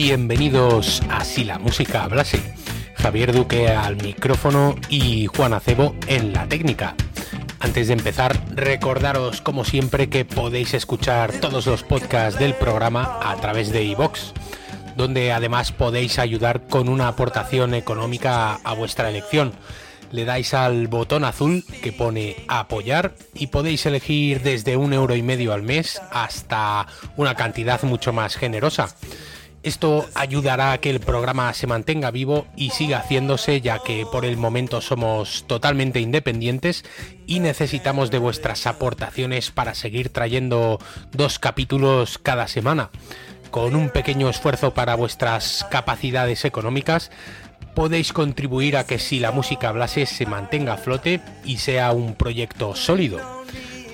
bienvenidos a Si la música hablase. Javier Duque al micrófono y Juan Acebo en la técnica. Antes de empezar, recordaros como siempre que podéis escuchar todos los podcasts del programa a través de iVox, donde además podéis ayudar con una aportación económica a vuestra elección le dais al botón azul que pone apoyar y podéis elegir desde un euro y medio al mes hasta una cantidad mucho más generosa. Esto ayudará a que el programa se mantenga vivo y siga haciéndose ya que por el momento somos totalmente independientes y necesitamos de vuestras aportaciones para seguir trayendo dos capítulos cada semana. Con un pequeño esfuerzo para vuestras capacidades económicas, podéis contribuir a que si la música hablase se mantenga a flote y sea un proyecto sólido.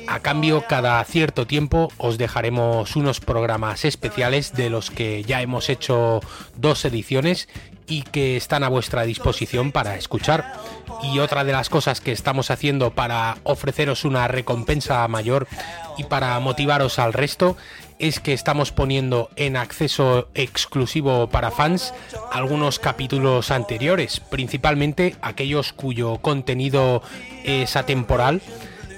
A cambio, cada cierto tiempo os dejaremos unos programas especiales de los que ya hemos hecho dos ediciones y que están a vuestra disposición para escuchar. Y otra de las cosas que estamos haciendo para ofreceros una recompensa mayor y para motivaros al resto es que estamos poniendo en acceso exclusivo para fans algunos capítulos anteriores, principalmente aquellos cuyo contenido es atemporal.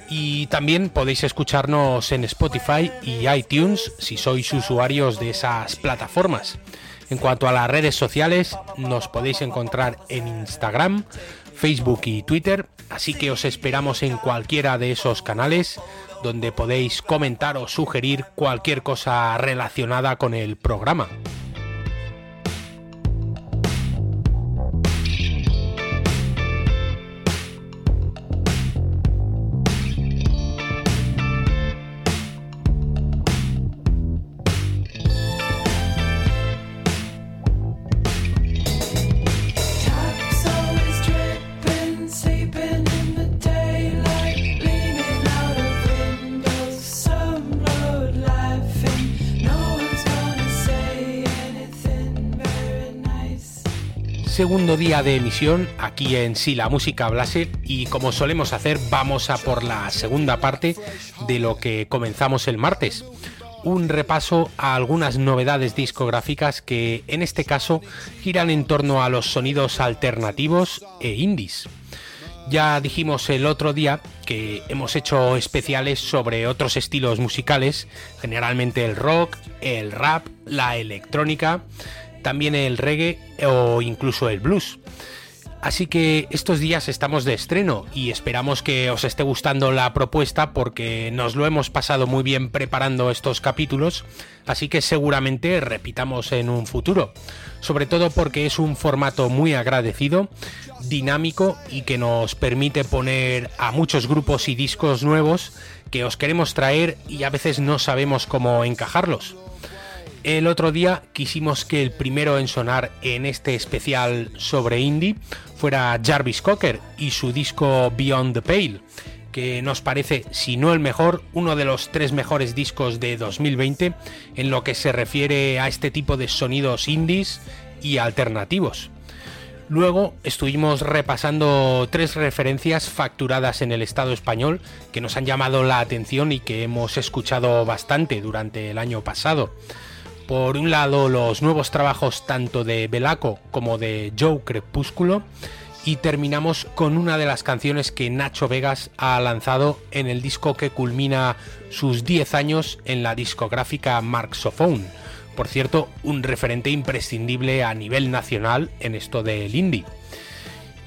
Y también podéis escucharnos en Spotify y iTunes si sois usuarios de esas plataformas. En cuanto a las redes sociales, nos podéis encontrar en Instagram, Facebook y Twitter, así que os esperamos en cualquiera de esos canales donde podéis comentar o sugerir cualquier cosa relacionada con el programa. Día de emisión aquí en Si la música hablase y como solemos hacer vamos a por la segunda parte de lo que comenzamos el martes. Un repaso a algunas novedades discográficas que en este caso giran en torno a los sonidos alternativos e indies. Ya dijimos el otro día que hemos hecho especiales sobre otros estilos musicales, generalmente el rock, el rap, la electrónica, también el reggae o incluso el blues. Así que estos días estamos de estreno y esperamos que os esté gustando la propuesta porque nos lo hemos pasado muy bien preparando estos capítulos, así que seguramente repitamos en un futuro, sobre todo porque es un formato muy agradecido, dinámico y que nos permite poner a muchos grupos y discos nuevos que os queremos traer y a veces no sabemos cómo encajarlos. El otro día quisimos que el primero en sonar en este especial sobre indie fuera Jarvis Cocker y su disco Beyond the Pale, que nos parece, si no el mejor, uno de los tres mejores discos de 2020 en lo que se refiere a este tipo de sonidos indies y alternativos. Luego estuvimos repasando tres referencias facturadas en el Estado español que nos han llamado la atención y que hemos escuchado bastante durante el año pasado. Por un lado, los nuevos trabajos tanto de Belaco como de Joe Crepúsculo. Y terminamos con una de las canciones que Nacho Vegas ha lanzado en el disco que culmina sus 10 años en la discográfica Marxophone. Por cierto, un referente imprescindible a nivel nacional en esto del indie.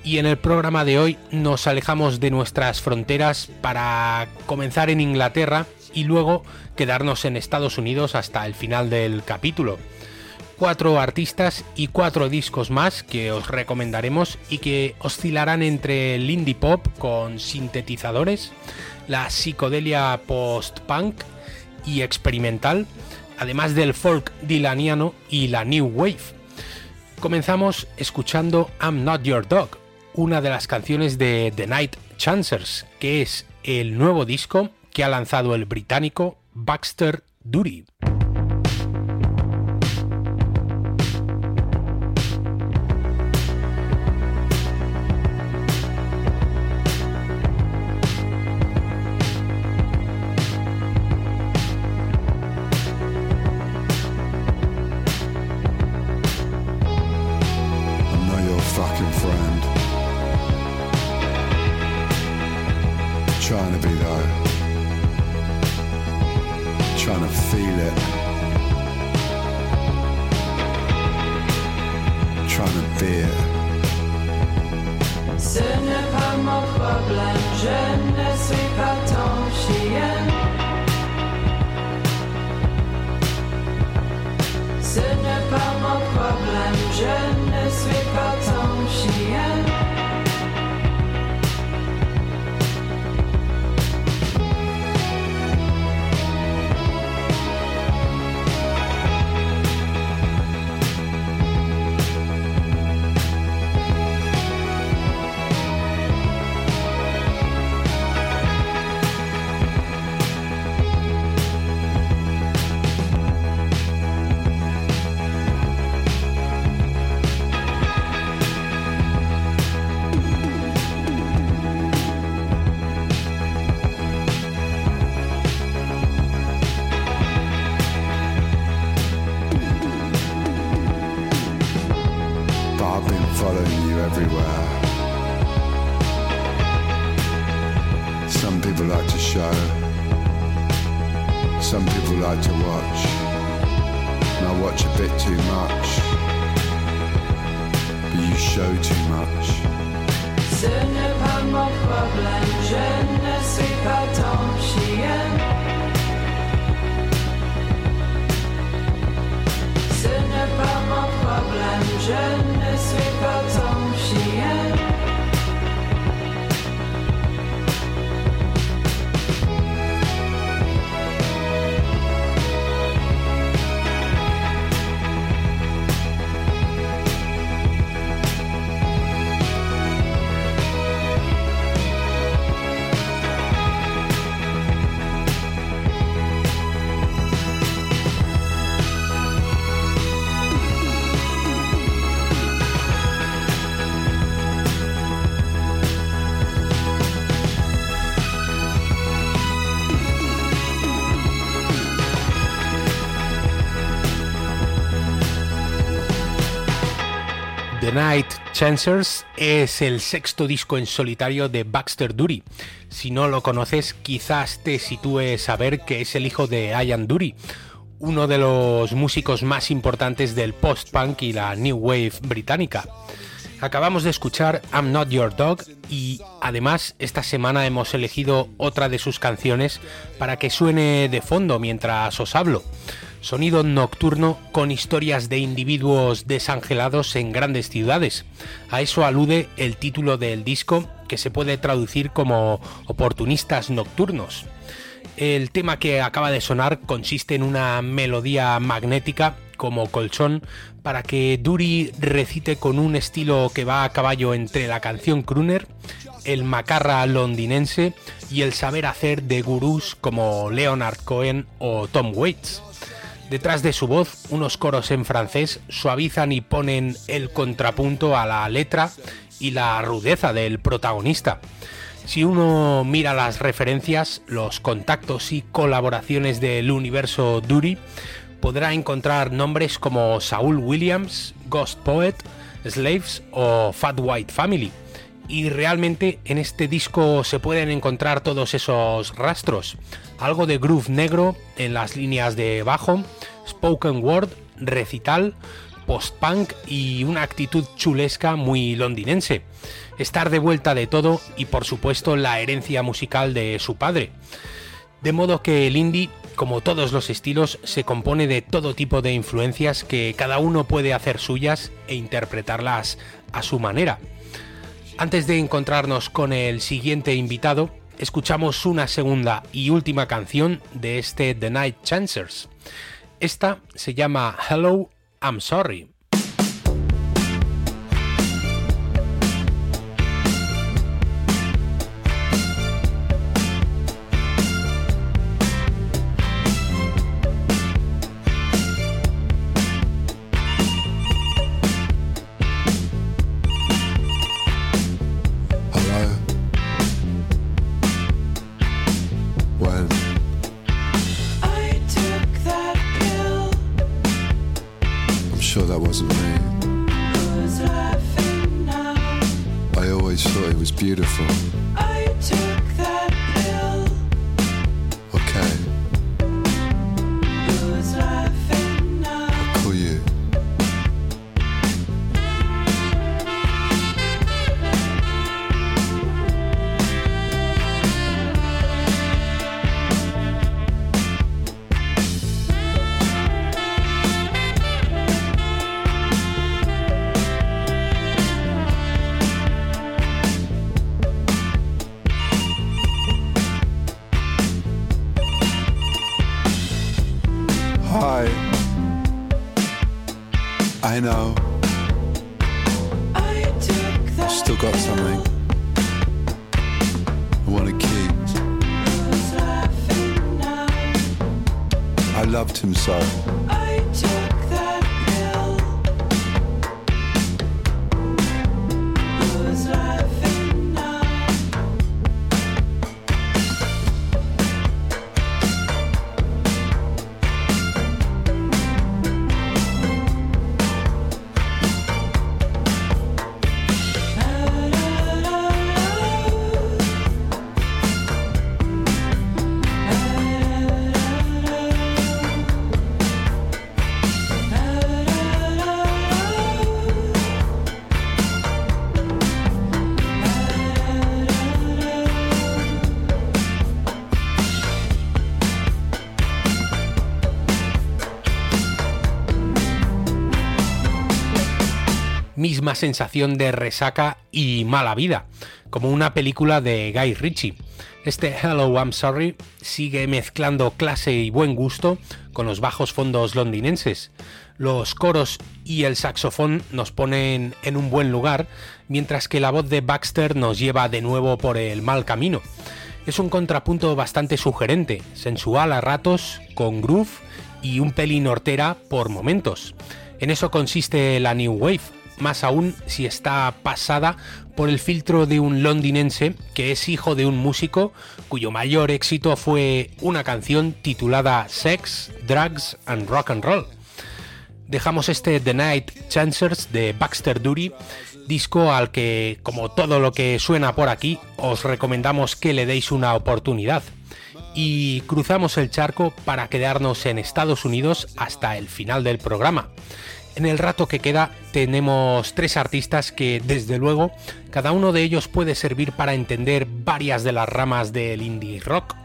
Y en el programa de hoy nos alejamos de nuestras fronteras para comenzar en Inglaterra y luego quedarnos en Estados Unidos hasta el final del capítulo. Cuatro artistas y cuatro discos más que os recomendaremos y que oscilarán entre el indie pop con sintetizadores, la psicodelia post-punk y experimental, además del folk dilaniano y la new wave. Comenzamos escuchando I'm Not Your Dog, una de las canciones de The Night Chancers, que es el nuevo disco que ha lanzado el británico Baxter Dury. trying to be. trying to feel it. Trying to. Ce n'est pas mon problème, je ne suis pas ton chien. Ce n'est pas mon problème, je ne suis pas ton Chancers es el sexto disco en solitario de Baxter Dury. Si no lo conoces, quizás te sitúes a ver que es el hijo de Ian Dury, uno de los músicos más importantes del post-punk y la new wave británica. Acabamos de escuchar I'm Not Your Dog y además esta semana hemos elegido otra de sus canciones para que suene de fondo mientras os hablo sonido nocturno con historias de individuos desangelados en grandes ciudades. A eso alude el título del disco, que se puede traducir como oportunistas nocturnos. El tema que acaba de sonar consiste en una melodía magnética como colchón para que Duri recite con un estilo que va a caballo entre la canción crooner, el macarra londinense y el saber hacer de gurús como Leonard Cohen o Tom Waits. Detrás de su voz, unos coros en francés suavizan y ponen el contrapunto a la letra y la rudeza del protagonista. Si uno mira las referencias, los contactos y colaboraciones del universo Dury, podrá encontrar nombres como Saul Williams, Ghost Poet, Slaves o Fat White Family. Y realmente en este disco se pueden encontrar todos esos rastros algo de groove negro en las líneas de bajo, spoken word, recital, post-punk y una actitud chulesca muy londinense. Estar de vuelta de todo y por supuesto la herencia musical de su padre. De modo que el indie, como todos los estilos, se compone de todo tipo de influencias que cada uno puede hacer suyas e interpretarlas a su manera. Antes de encontrarnos con el siguiente invitado, escuchamos una segunda y última canción de este The Night Chancers. Esta se llama Hello, I'm Sorry. I know. I took that Still got something I want to keep. was laughing now. I loved him so. Sensación de resaca y mala vida, como una película de Guy Ritchie. Este Hello I'm Sorry sigue mezclando clase y buen gusto con los bajos fondos londinenses. Los coros y el saxofón nos ponen en un buen lugar, mientras que la voz de Baxter nos lleva de nuevo por el mal camino. Es un contrapunto bastante sugerente, sensual a ratos, con groove y un pelín hortera por momentos. En eso consiste la New Wave, más aún si está pasada por el filtro de un londinense que es hijo de un músico cuyo mayor éxito fue una canción titulada Sex, Drugs and Rock and Roll. Dejamos este The Night Chancers de Baxter Dury, disco al que, como todo lo que suena por aquí, os recomendamos que le deis una oportunidad. Y cruzamos el charco para quedarnos en Estados Unidos hasta el final del programa. En el rato que queda tenemos tres artistas que desde luego cada uno de ellos puede servir para entender varias de las ramas del indie rock.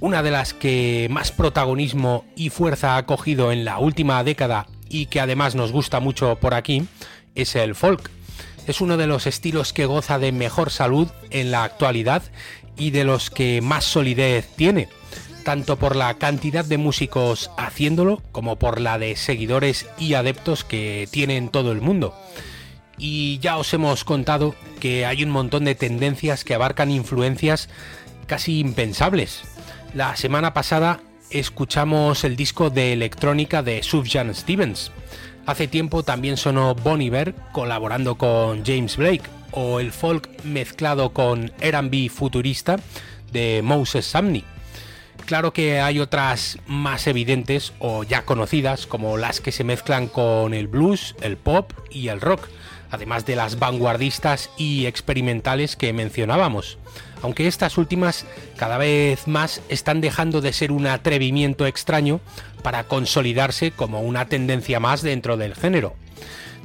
Una de las que más protagonismo y fuerza ha cogido en la última década y que además nos gusta mucho por aquí es el folk. Es uno de los estilos que goza de mejor salud en la actualidad y de los que más solidez tiene tanto por la cantidad de músicos haciéndolo como por la de seguidores y adeptos que tiene en todo el mundo. Y ya os hemos contado que hay un montón de tendencias que abarcan influencias casi impensables. La semana pasada escuchamos el disco de electrónica de Sufjan Stevens. Hace tiempo también sonó Bon Iver colaborando con James Blake o el folk mezclado con R&B futurista de Moses Sumney. Claro que hay otras más evidentes o ya conocidas, como las que se mezclan con el blues, el pop y el rock, además de las vanguardistas y experimentales que mencionábamos. Aunque estas últimas cada vez más están dejando de ser un atrevimiento extraño para consolidarse como una tendencia más dentro del género.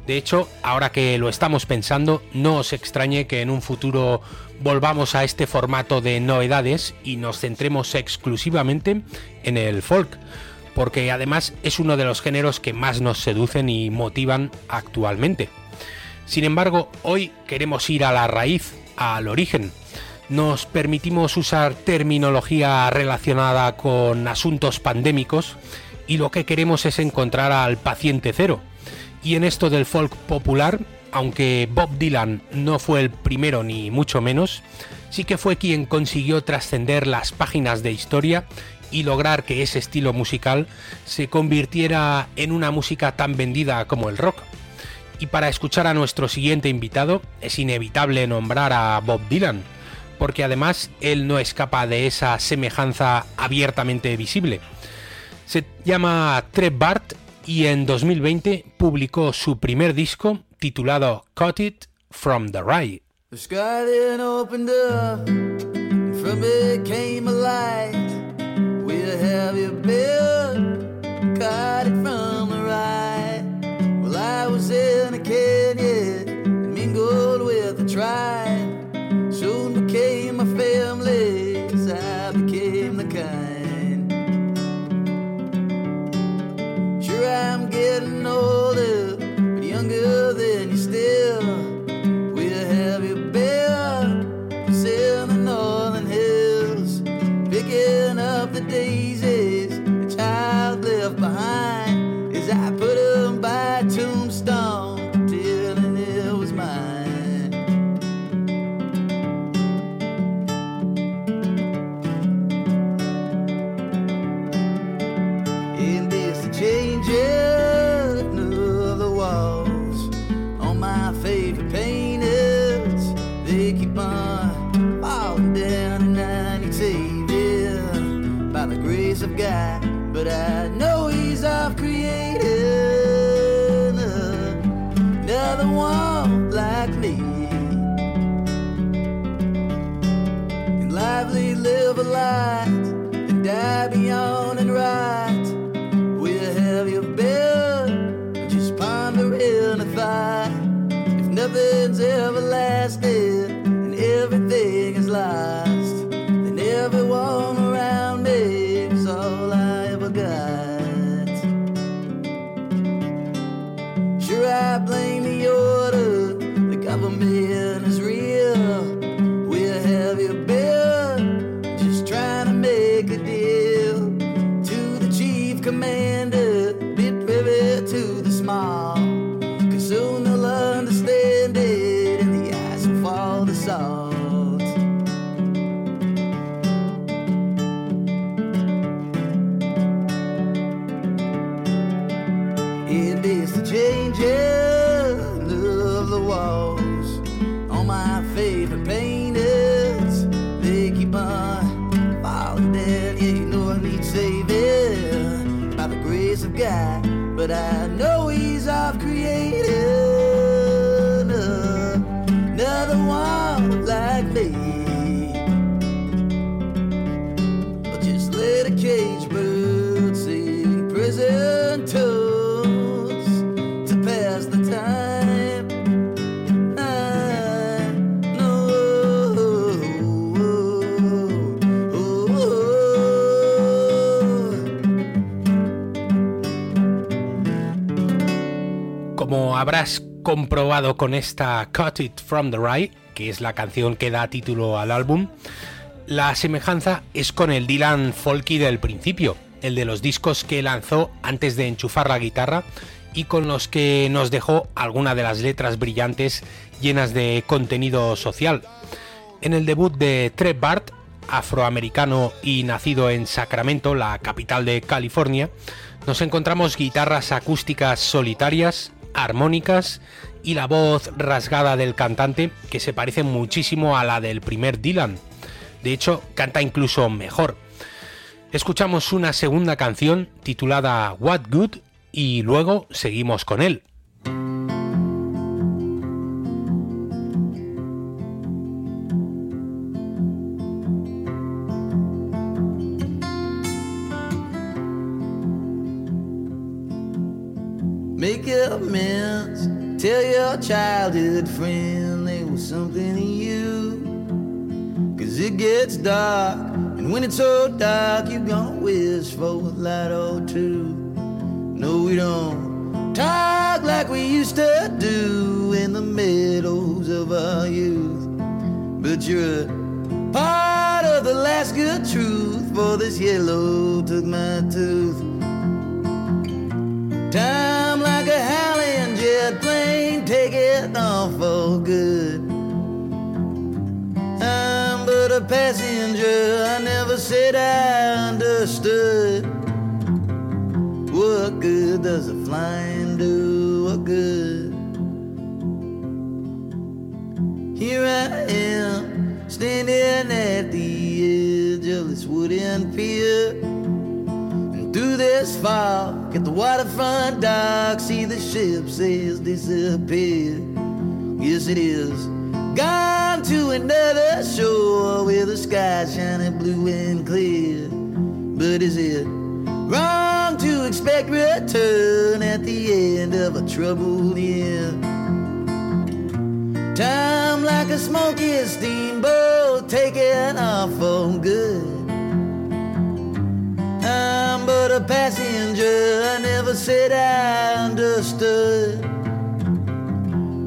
De hecho, ahora que lo estamos pensando, no os extrañe que en un futuro volvamos a este formato de novedades y nos centremos exclusivamente en el folk, porque además es uno de los géneros que más nos seducen y motivan actualmente. Sin embargo, hoy queremos ir a la raíz, al origen. Nos permitimos usar terminología relacionada con asuntos pandémicos y lo que queremos es encontrar al paciente cero y en esto del folk popular, aunque Bob Dylan no fue el primero ni mucho menos, sí que fue quien consiguió trascender las páginas de historia y lograr que ese estilo musical se convirtiera en una música tan vendida como el rock. Y para escuchar a nuestro siguiente invitado es inevitable nombrar a Bob Dylan, porque además él no escapa de esa semejanza abiertamente visible. Se llama Trev Bart y en 2020 publicó su primer disco titulado Cut It From the Right. The sky then opened up, and from it came a light. Where have you been? Caught it from the right. Well, I was in a canyon, mingled with the tribe. Habrás comprobado con esta Cut It From The Right, que es la canción que da título al álbum, la semejanza es con el Dylan folky del principio, el de los discos que lanzó antes de enchufar la guitarra y con los que nos dejó alguna de las letras brillantes llenas de contenido social. En el debut de Trev Bart, afroamericano y nacido en Sacramento, la capital de California, nos encontramos guitarras acústicas solitarias, armónicas y la voz rasgada del cantante que se parece muchísimo a la del primer Dylan. De hecho, canta incluso mejor. Escuchamos una segunda canción titulada What Good y luego seguimos con él. Make. Tell your childhood friend there was something in you. Cause it gets dark. And when it's so dark, you're gonna wish for a light or two. No, we don't talk like we used to do in the meadows of our youth. But you're a part of the last good truth. For this yellow took my tooth. Time like a howling jet plane, take it for good. I'm but a passenger, I never said I understood. What good does a flying do? What good? Here I am, standing at the edge of this wooden pier. Through this fog, at the waterfront dock, see the ship sails disappear. Yes, it is gone to another shore where the sky shining blue and clear. But is it wrong to expect return at the end of a troubled year? Time like a smoky steamboat taking off for good. A passenger, I never said I understood.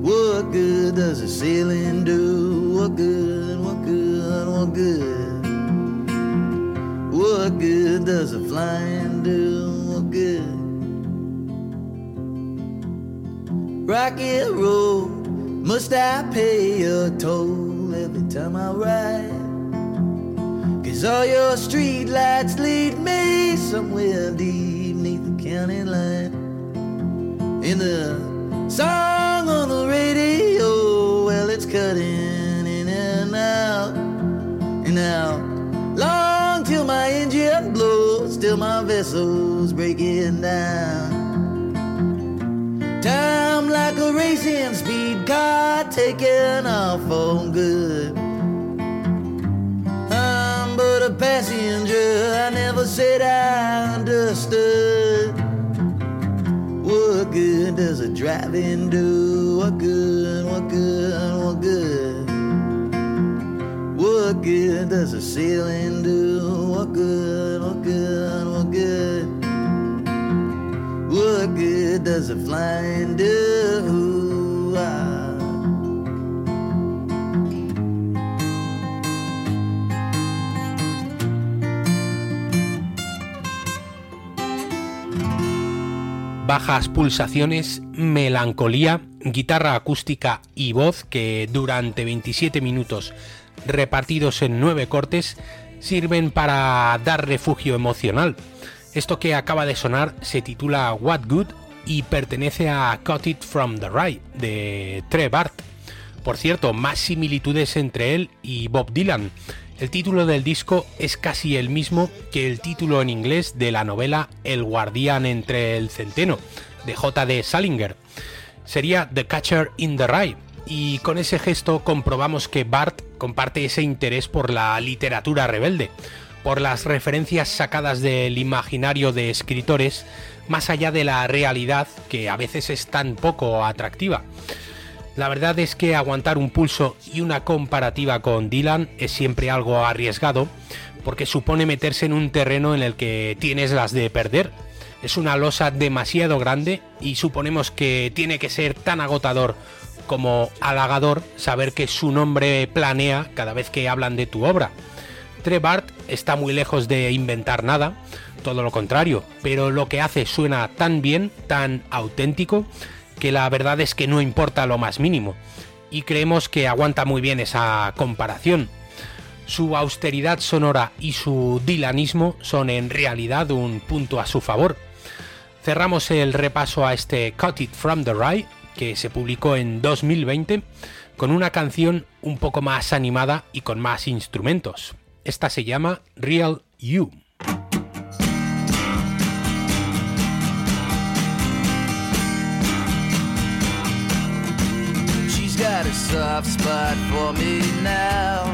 What good does a sailing do? What good, what good, what good? What good does a flying do? What good? Rocket road, must I pay a toll every time I ride? Cause all your street lights lead me somewhere deep neath the county line. In the song on the radio, well, it's cutting in and out. And now, long till my engine blows, till my vessel's breaking down. Time like a racing speed car taking off for good. Passenger, I never said I understood. What good does a driving do? What good, what good, what good? What good does a sailing do? What good, what good, what good? What good does a flying do? Bajas pulsaciones, melancolía, guitarra acústica y voz que durante 27 minutos repartidos en nueve cortes sirven para dar refugio emocional. Esto que acaba de sonar se titula What Good y pertenece a Cut It From The Right de Trey Bart. Por cierto, más similitudes entre él y Bob Dylan. El título del disco es casi el mismo que el título en inglés de la novela El guardián entre el centeno, de J.D. Salinger. Sería The Catcher in the Rye, y con ese gesto comprobamos que Bart comparte ese interés por la literatura rebelde, por las referencias sacadas del imaginario de escritores, más allá de la realidad que a veces es tan poco atractiva. La verdad es que aguantar un pulso y una comparativa con Dylan es siempre algo arriesgado, porque supone meterse en un terreno en el que tienes las de perder. Es una losa demasiado grande y suponemos que tiene que ser tan agotador como halagador saber que su nombre planea cada vez que hablan de tu obra. Trebart está muy lejos de inventar nada, todo lo contrario, pero lo que hace suena tan bien, tan auténtico, que la verdad es que no importa lo más mínimo, y creemos que aguanta muy bien esa comparación. Su austeridad sonora y su dilanismo son en realidad un punto a su favor. Cerramos el repaso a este Cut It From The Right, que se publicó en 2020, con una canción un poco más animada y con más instrumentos. Esta se llama Real You. Got a soft spot for me now.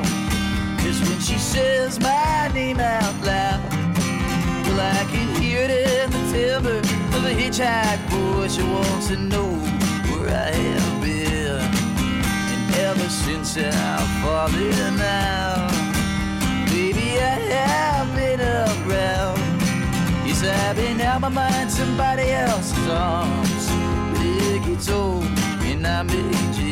Cause when she says my name out loud, well, I can hear it in the timbre of a hitchhike voice. She wants to know where I have been. And ever since I've fallen out, baby, I have been around. Yes, I've been out my mind, somebody else's arms. Big it's old, and I'm aging.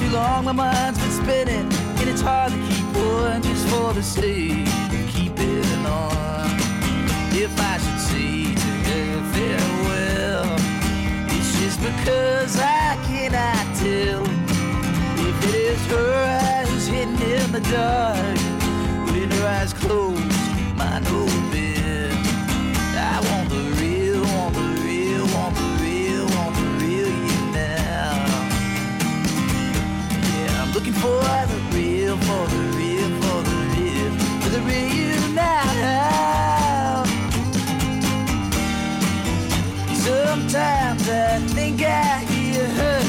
too long, my mind's been spinning, and it's hard to keep one just for the sake of keeping on. If I should see to her farewell, it's just because I cannot tell if it is her eyes hidden in the dark. When her eyes closed, for the real, for the real, for the real, for the real now. Sometimes I think I hear her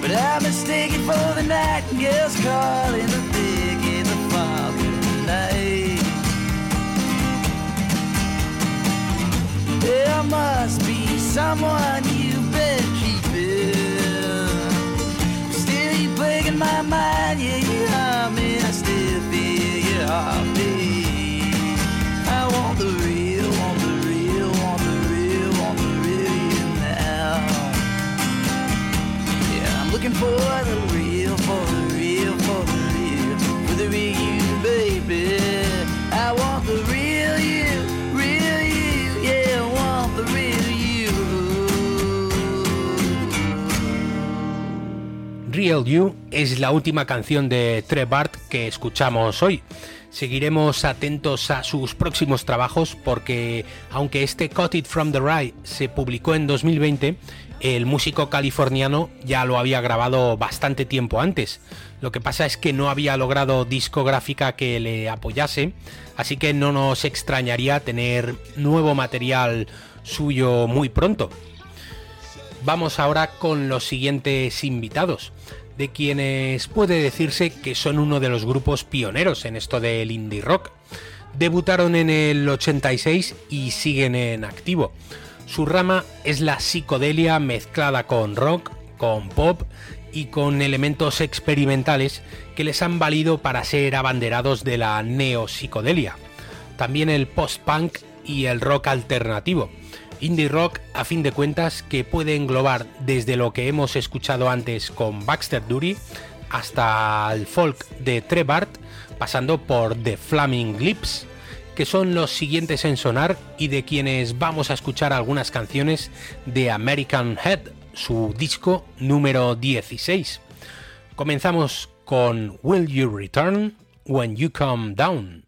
but I'm mistaken for the nightingales calling the thick in the. There must be someone Real You es la última canción de Trevart que escuchamos hoy. Seguiremos atentos a sus próximos trabajos porque aunque este Cut It From The Rye se publicó en 2020, el músico californiano ya lo había grabado bastante tiempo antes. Lo que pasa es que no había logrado discográfica que le apoyase, así que no nos extrañaría tener nuevo material suyo muy pronto. Vamos ahora con los siguientes invitados de quienes puede decirse que son uno de los grupos pioneros en esto del indie rock. Debutaron en el 86 y siguen en activo. Su rama es la psicodelia mezclada con rock, con pop y con elementos experimentales que les han valido para ser abanderados de la neopsicodelia. También el post-punk y el rock alternativo indie rock a fin de cuentas que puede englobar desde lo que hemos escuchado antes con Baxter Dury hasta el folk de Trebart, pasando por The Flaming Lips, que son los siguientes en sonar y de quienes vamos a escuchar algunas canciones de American Head, su disco número 16. Comenzamos con Will You Return When You Come Down.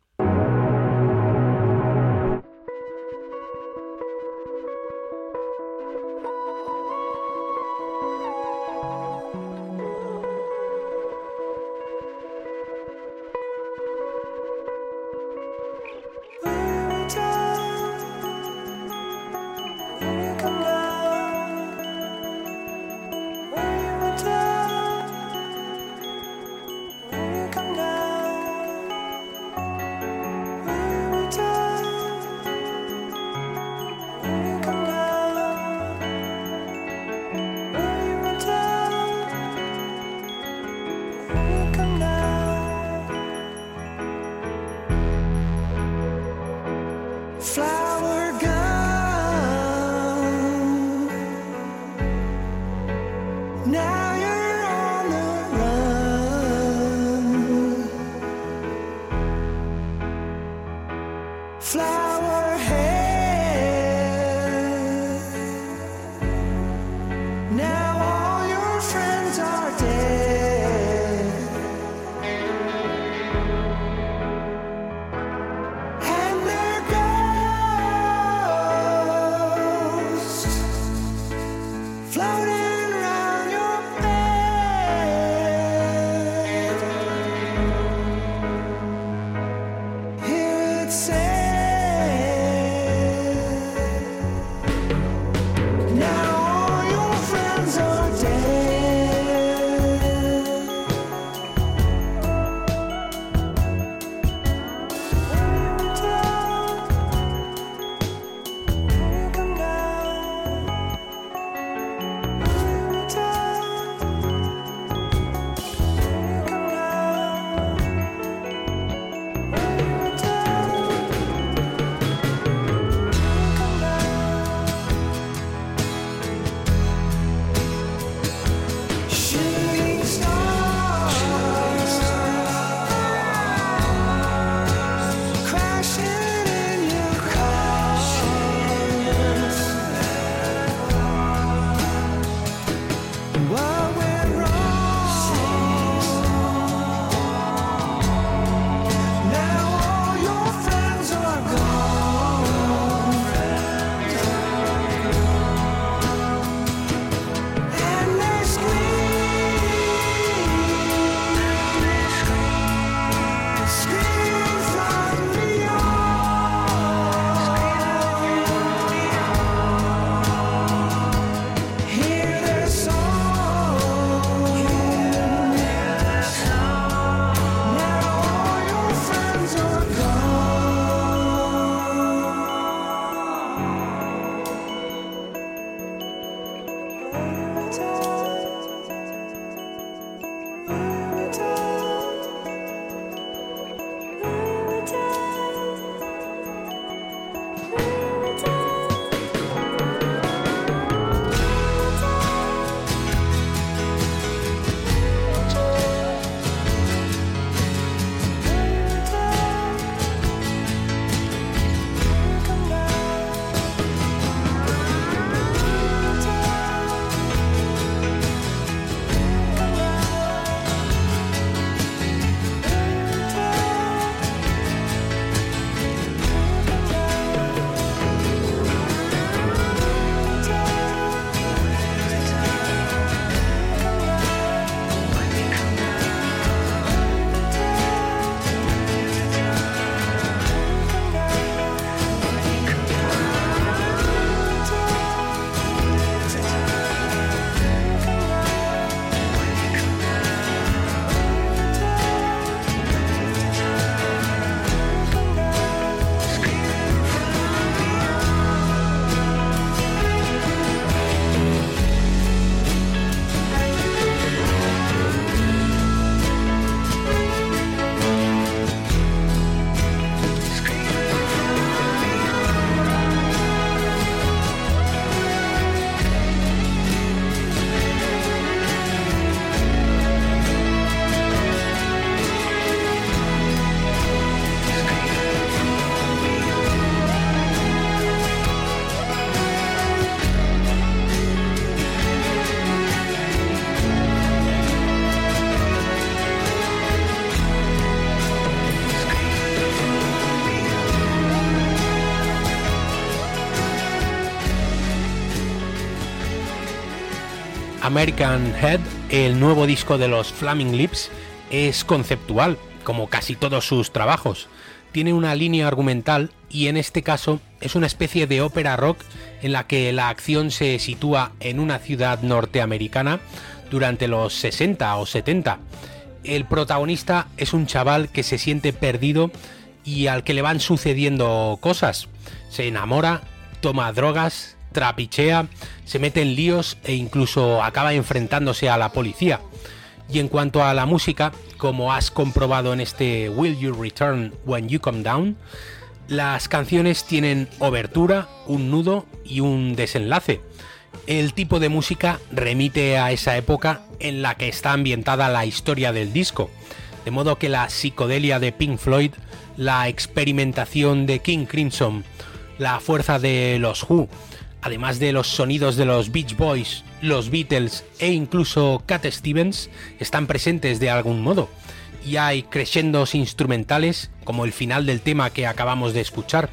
American Head, el nuevo disco de los Flaming Lips, es conceptual, como casi todos sus trabajos. Tiene una línea argumental y en este caso es una especie de ópera rock en la que la acción se sitúa en una ciudad norteamericana durante los 60 o 70. El protagonista es un chaval que se siente perdido y al que le van sucediendo cosas. Se enamora, toma drogas, trapichea, se mete en líos e incluso acaba enfrentándose a la policía. Y en cuanto a la música, como has comprobado en este Will You Return When You Come Down, las canciones tienen obertura, un nudo y un desenlace. El tipo de música remite a esa época en la que está ambientada la historia del disco, de modo que la psicodelia de Pink Floyd, la experimentación de King Crimson, la fuerza de los Who, además de los sonidos de los Beach Boys, los Beatles e incluso Cat Stevens, están presentes de algún modo. Y hay crescendos instrumentales como el final del tema que acabamos de escuchar.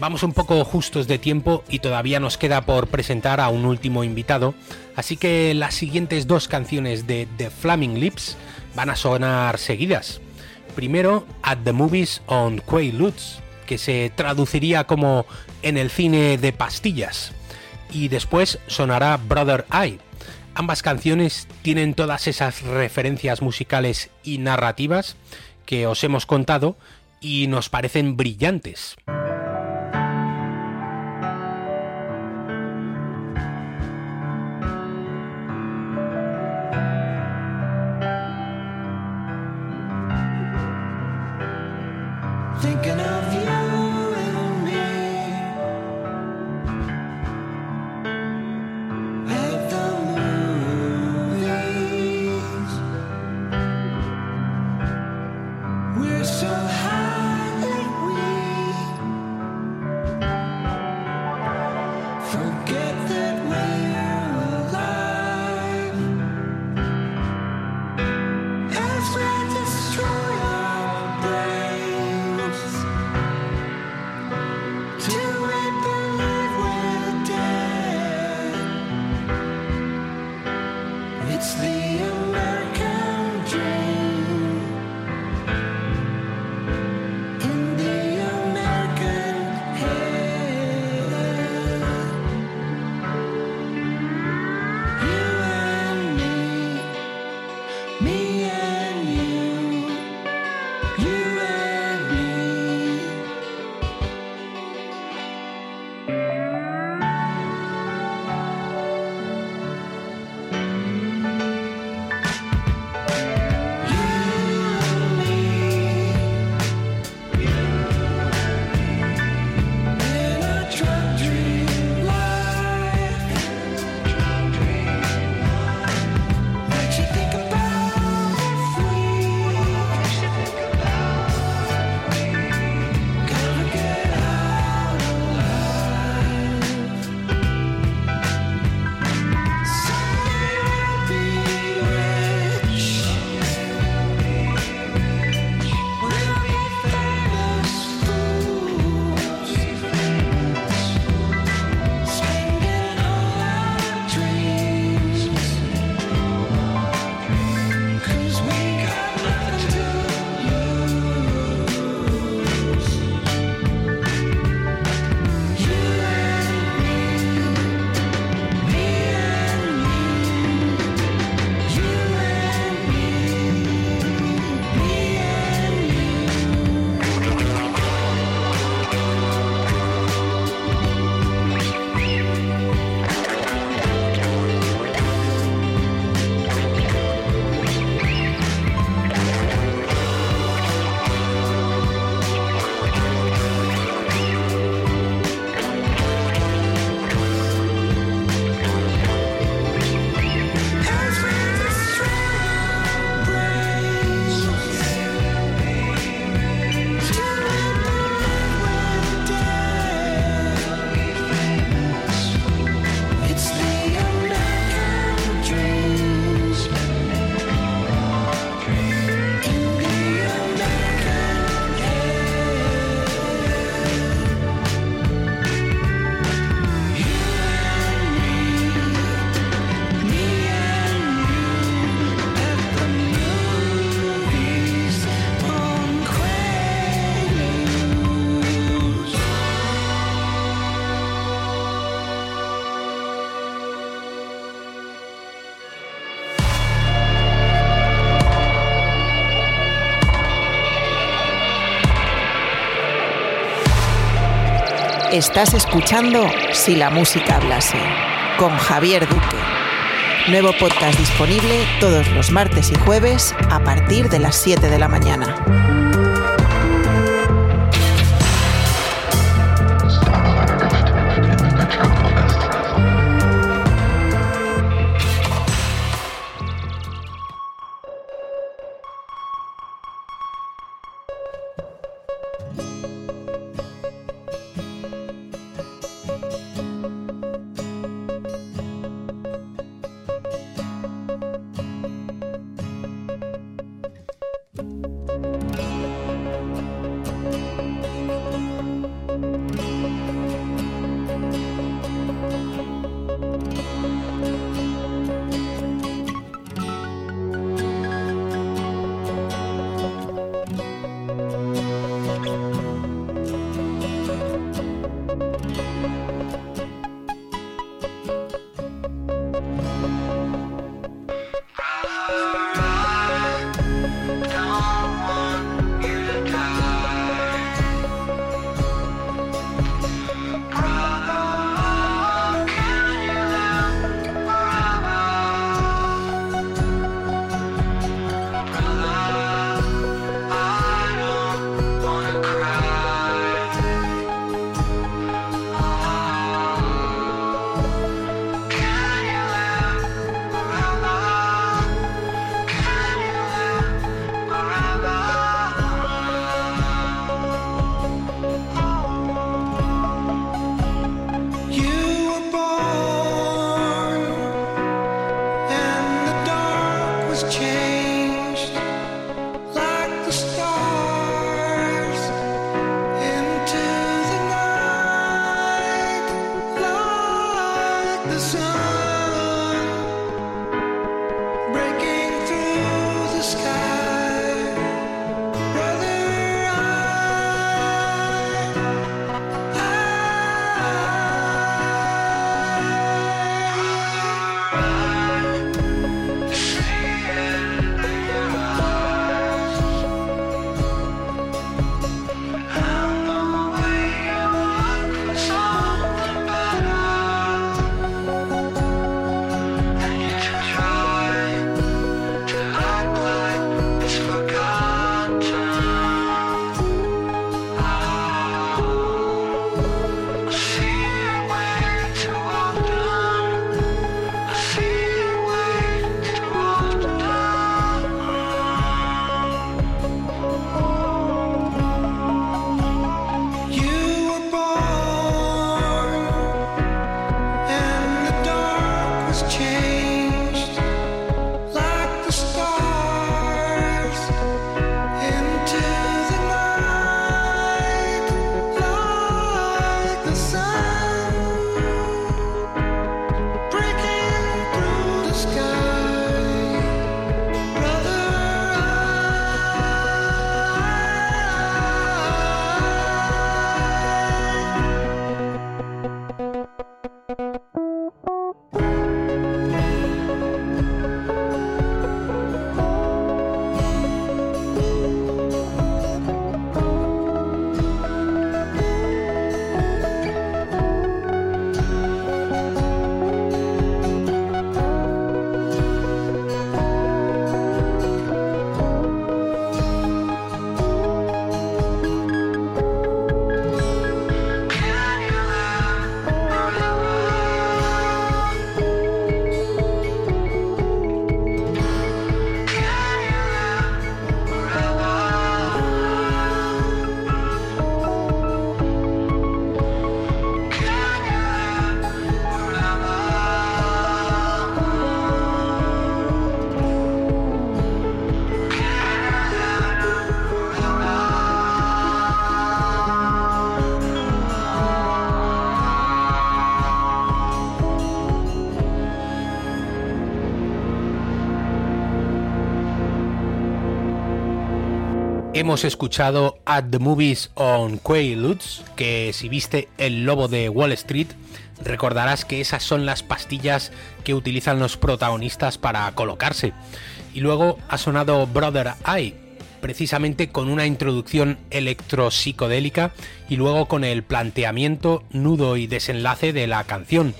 Vamos un poco justos de tiempo y todavía nos queda por presentar a un último invitado, así que las siguientes dos canciones de The Flaming Lips van a sonar seguidas. Primero, At the Movies on Quaaludes, que se traduciría como En el cine de pastillas, y después sonará Brother Eye. Ambas canciones tienen todas esas referencias musicales y narrativas que os hemos contado y nos parecen brillantes. Estás escuchando Si la música hablase con Javier Duque. Nuevo podcast disponible todos los martes y jueves a partir de las 7 de la mañana. Hemos escuchado At the Movies on Quaaludes, que si viste El Lobo de Wall Street, recordarás que esas son las pastillas que utilizan los protagonistas para colocarse. Y luego ha sonado Brother Eye, precisamente con una introducción electro-psicodélica y luego con el planteamiento, nudo y desenlace de la canción,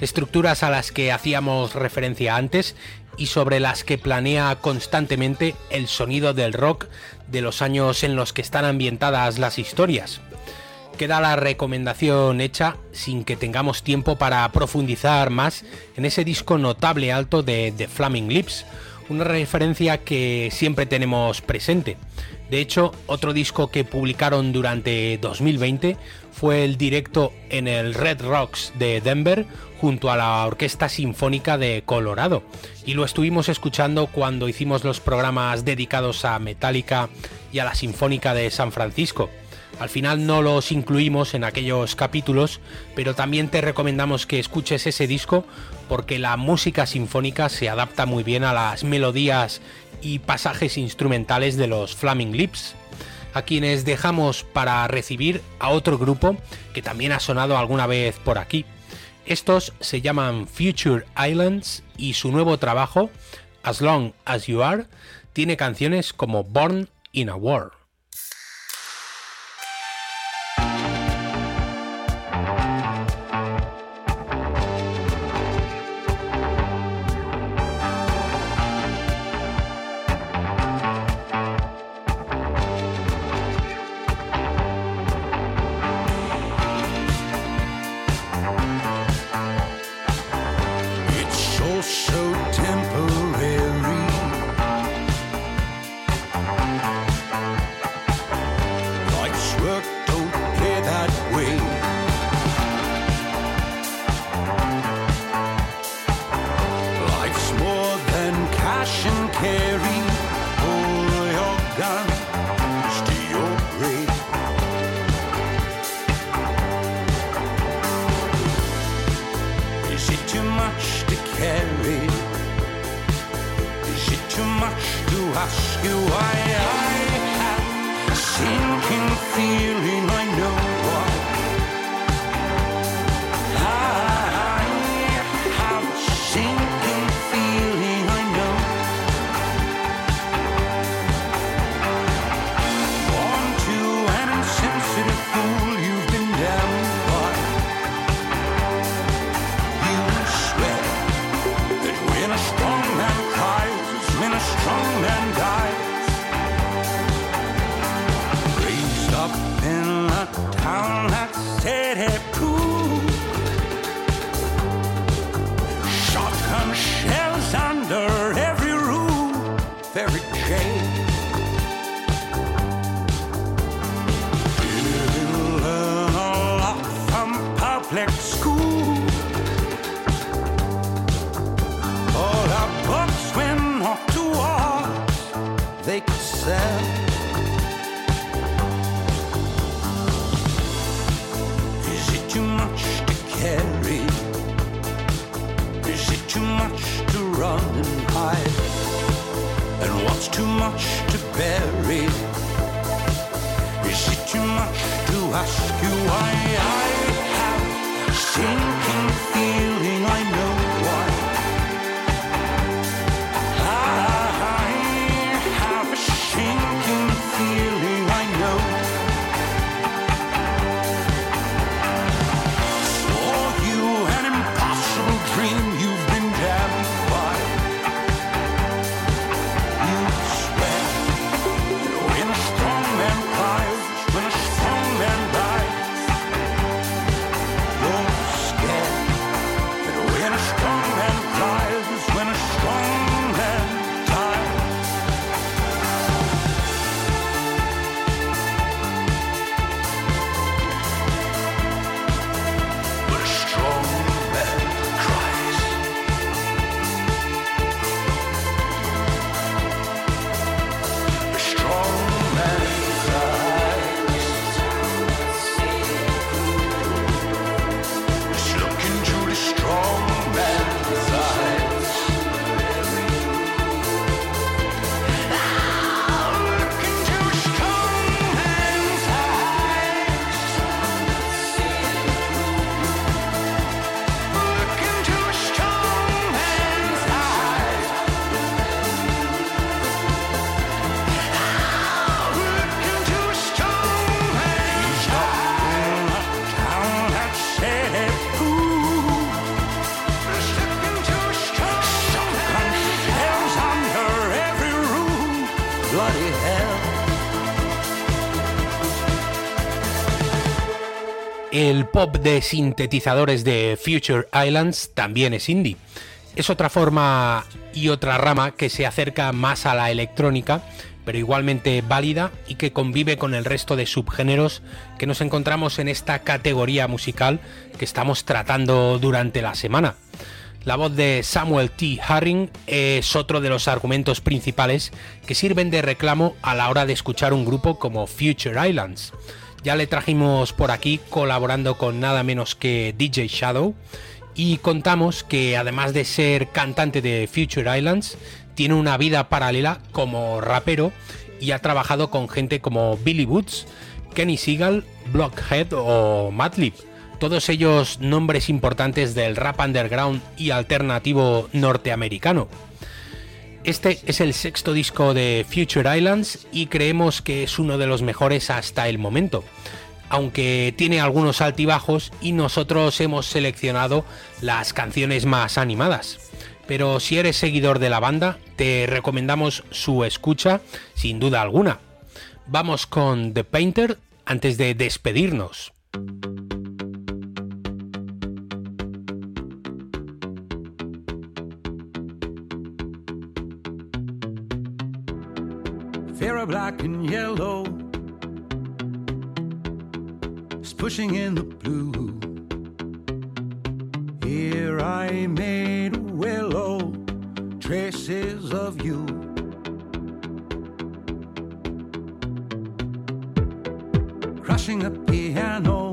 estructuras a las que hacíamos referencia antes y sobre las que planea constantemente el sonido del rock de los años en los que están ambientadas las historias. Queda la recomendación hecha sin que tengamos tiempo para profundizar más en ese disco notable alto de The Flaming Lips, una referencia que siempre tenemos presente. De hecho, otro disco que publicaron durante 2020 fue el directo en el Red Rocks de Denver junto a la Orquesta Sinfónica de Colorado. Y lo estuvimos escuchando cuando hicimos los programas dedicados a Metallica y a la Sinfónica de San Francisco. Al final no los incluimos en aquellos capítulos, pero también te recomendamos que escuches ese disco porque la música sinfónica se adapta muy bien a las melodías y pasajes instrumentales de los Flaming Lips, a quienes dejamos para recibir a otro grupo que también ha sonado alguna vez por aquí. Estos se llaman Future Islands y su nuevo trabajo, As Long As You Are, tiene canciones como Born in a War. Ask you why I have a El pop de sintetizadores de Future Islands también es indie. Es otra forma y otra rama que se acerca más a la electrónica, pero igualmente válida y que convive con el resto de subgéneros que nos encontramos en esta categoría musical que estamos tratando durante la semana. La voz de Samuel T. Herring es otro de los argumentos principales que sirven de reclamo a la hora de escuchar un grupo como Future Islands. Ya le trajimos por aquí colaborando con nada menos que DJ Shadow y contamos que además de ser cantante de Future Islands, tiene una vida paralela como rapero y ha trabajado con gente como Billy Woods, Kenny Seagal, Blockhead o Madlib todos ellos nombres importantes del rap underground y alternativo norteamericano. Este es el sexto disco de Future Islands y creemos que es uno de los mejores hasta el momento, aunque tiene algunos altibajos y nosotros hemos seleccionado las canciones más animadas. Pero si eres seguidor de la banda, te recomendamos su escucha sin duda alguna. Vamos con The Painter antes de despedirnos. Black and yellow is pushing in the blue. Here I made willow traces of you. Crushing a piano,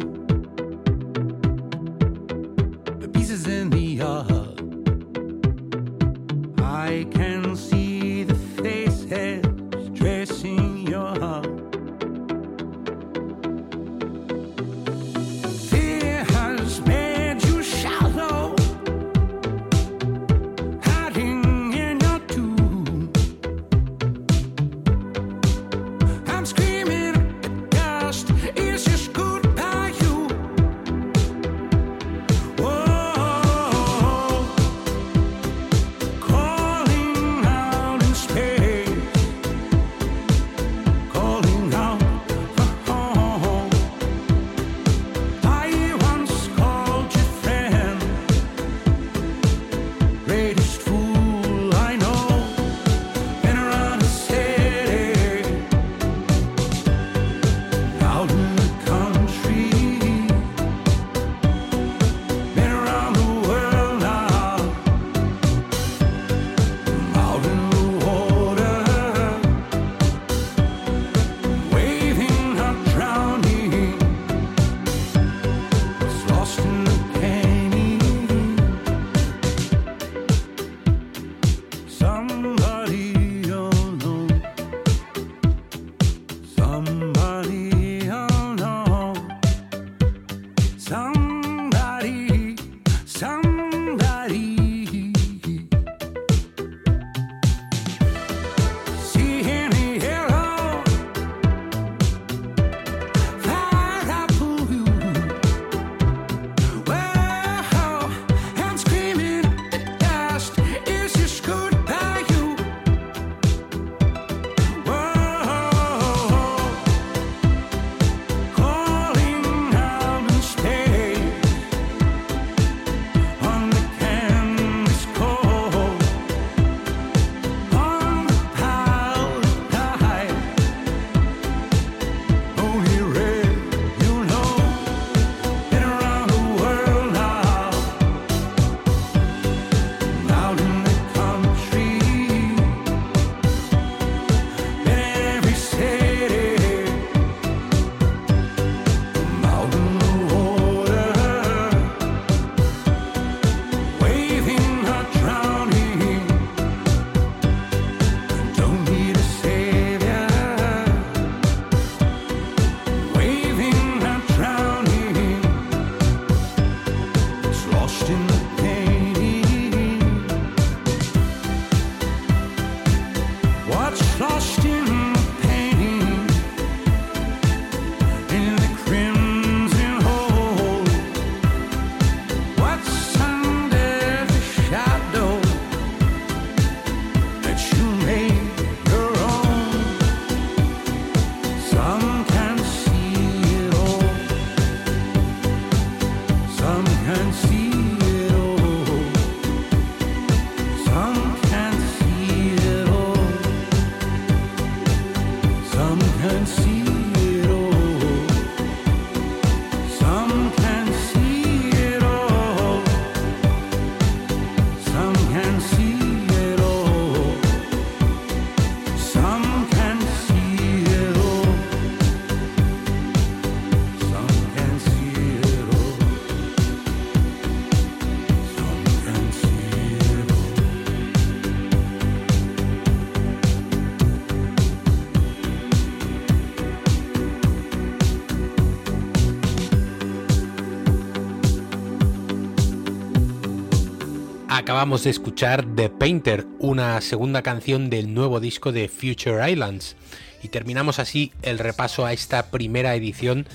Acabamos de escuchar The Painter, una segunda canción del nuevo disco de Future Islands. Y terminamos así el repaso a esta primera edición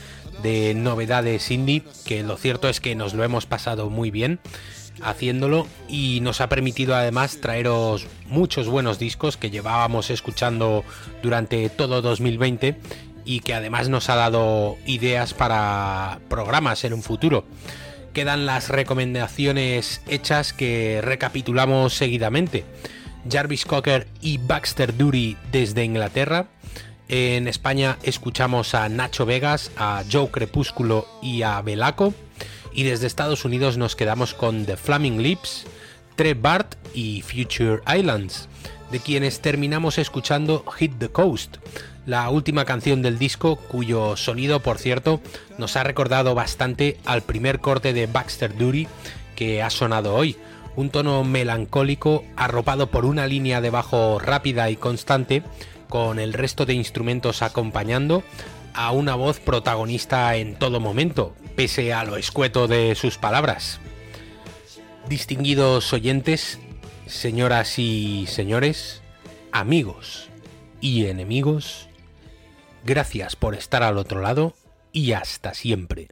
de novedades indie, que lo cierto es que nos lo hemos pasado muy bien haciéndolo y nos ha permitido además traeros muchos buenos discos que llevábamos escuchando durante todo 2020 y que además nos ha dado ideas para programas en un futuro quedan las recomendaciones hechas que recapitulamos seguidamente. Jarvis Cocker y Baxter Dury desde Inglaterra. En España escuchamos a Nacho Vegas, a Joe Crepúsculo y a Belaco. Y desde Estados Unidos nos quedamos con The Flaming Lips, Trev Bart y Future Islands, de quienes terminamos escuchando Hit the Coast, la última canción del disco, cuyo sonido, por cierto, nos ha recordado bastante al primer corte de Baxter Dury que ha sonado hoy. Un tono melancólico arropado por una línea de bajo rápida y constante, con el resto de instrumentos acompañando a una voz protagonista en todo momento, pese a lo escueto de sus palabras. Distinguidos oyentes, señoras y señores, amigos y enemigos, Gracias por estar al otro lado y hasta siempre.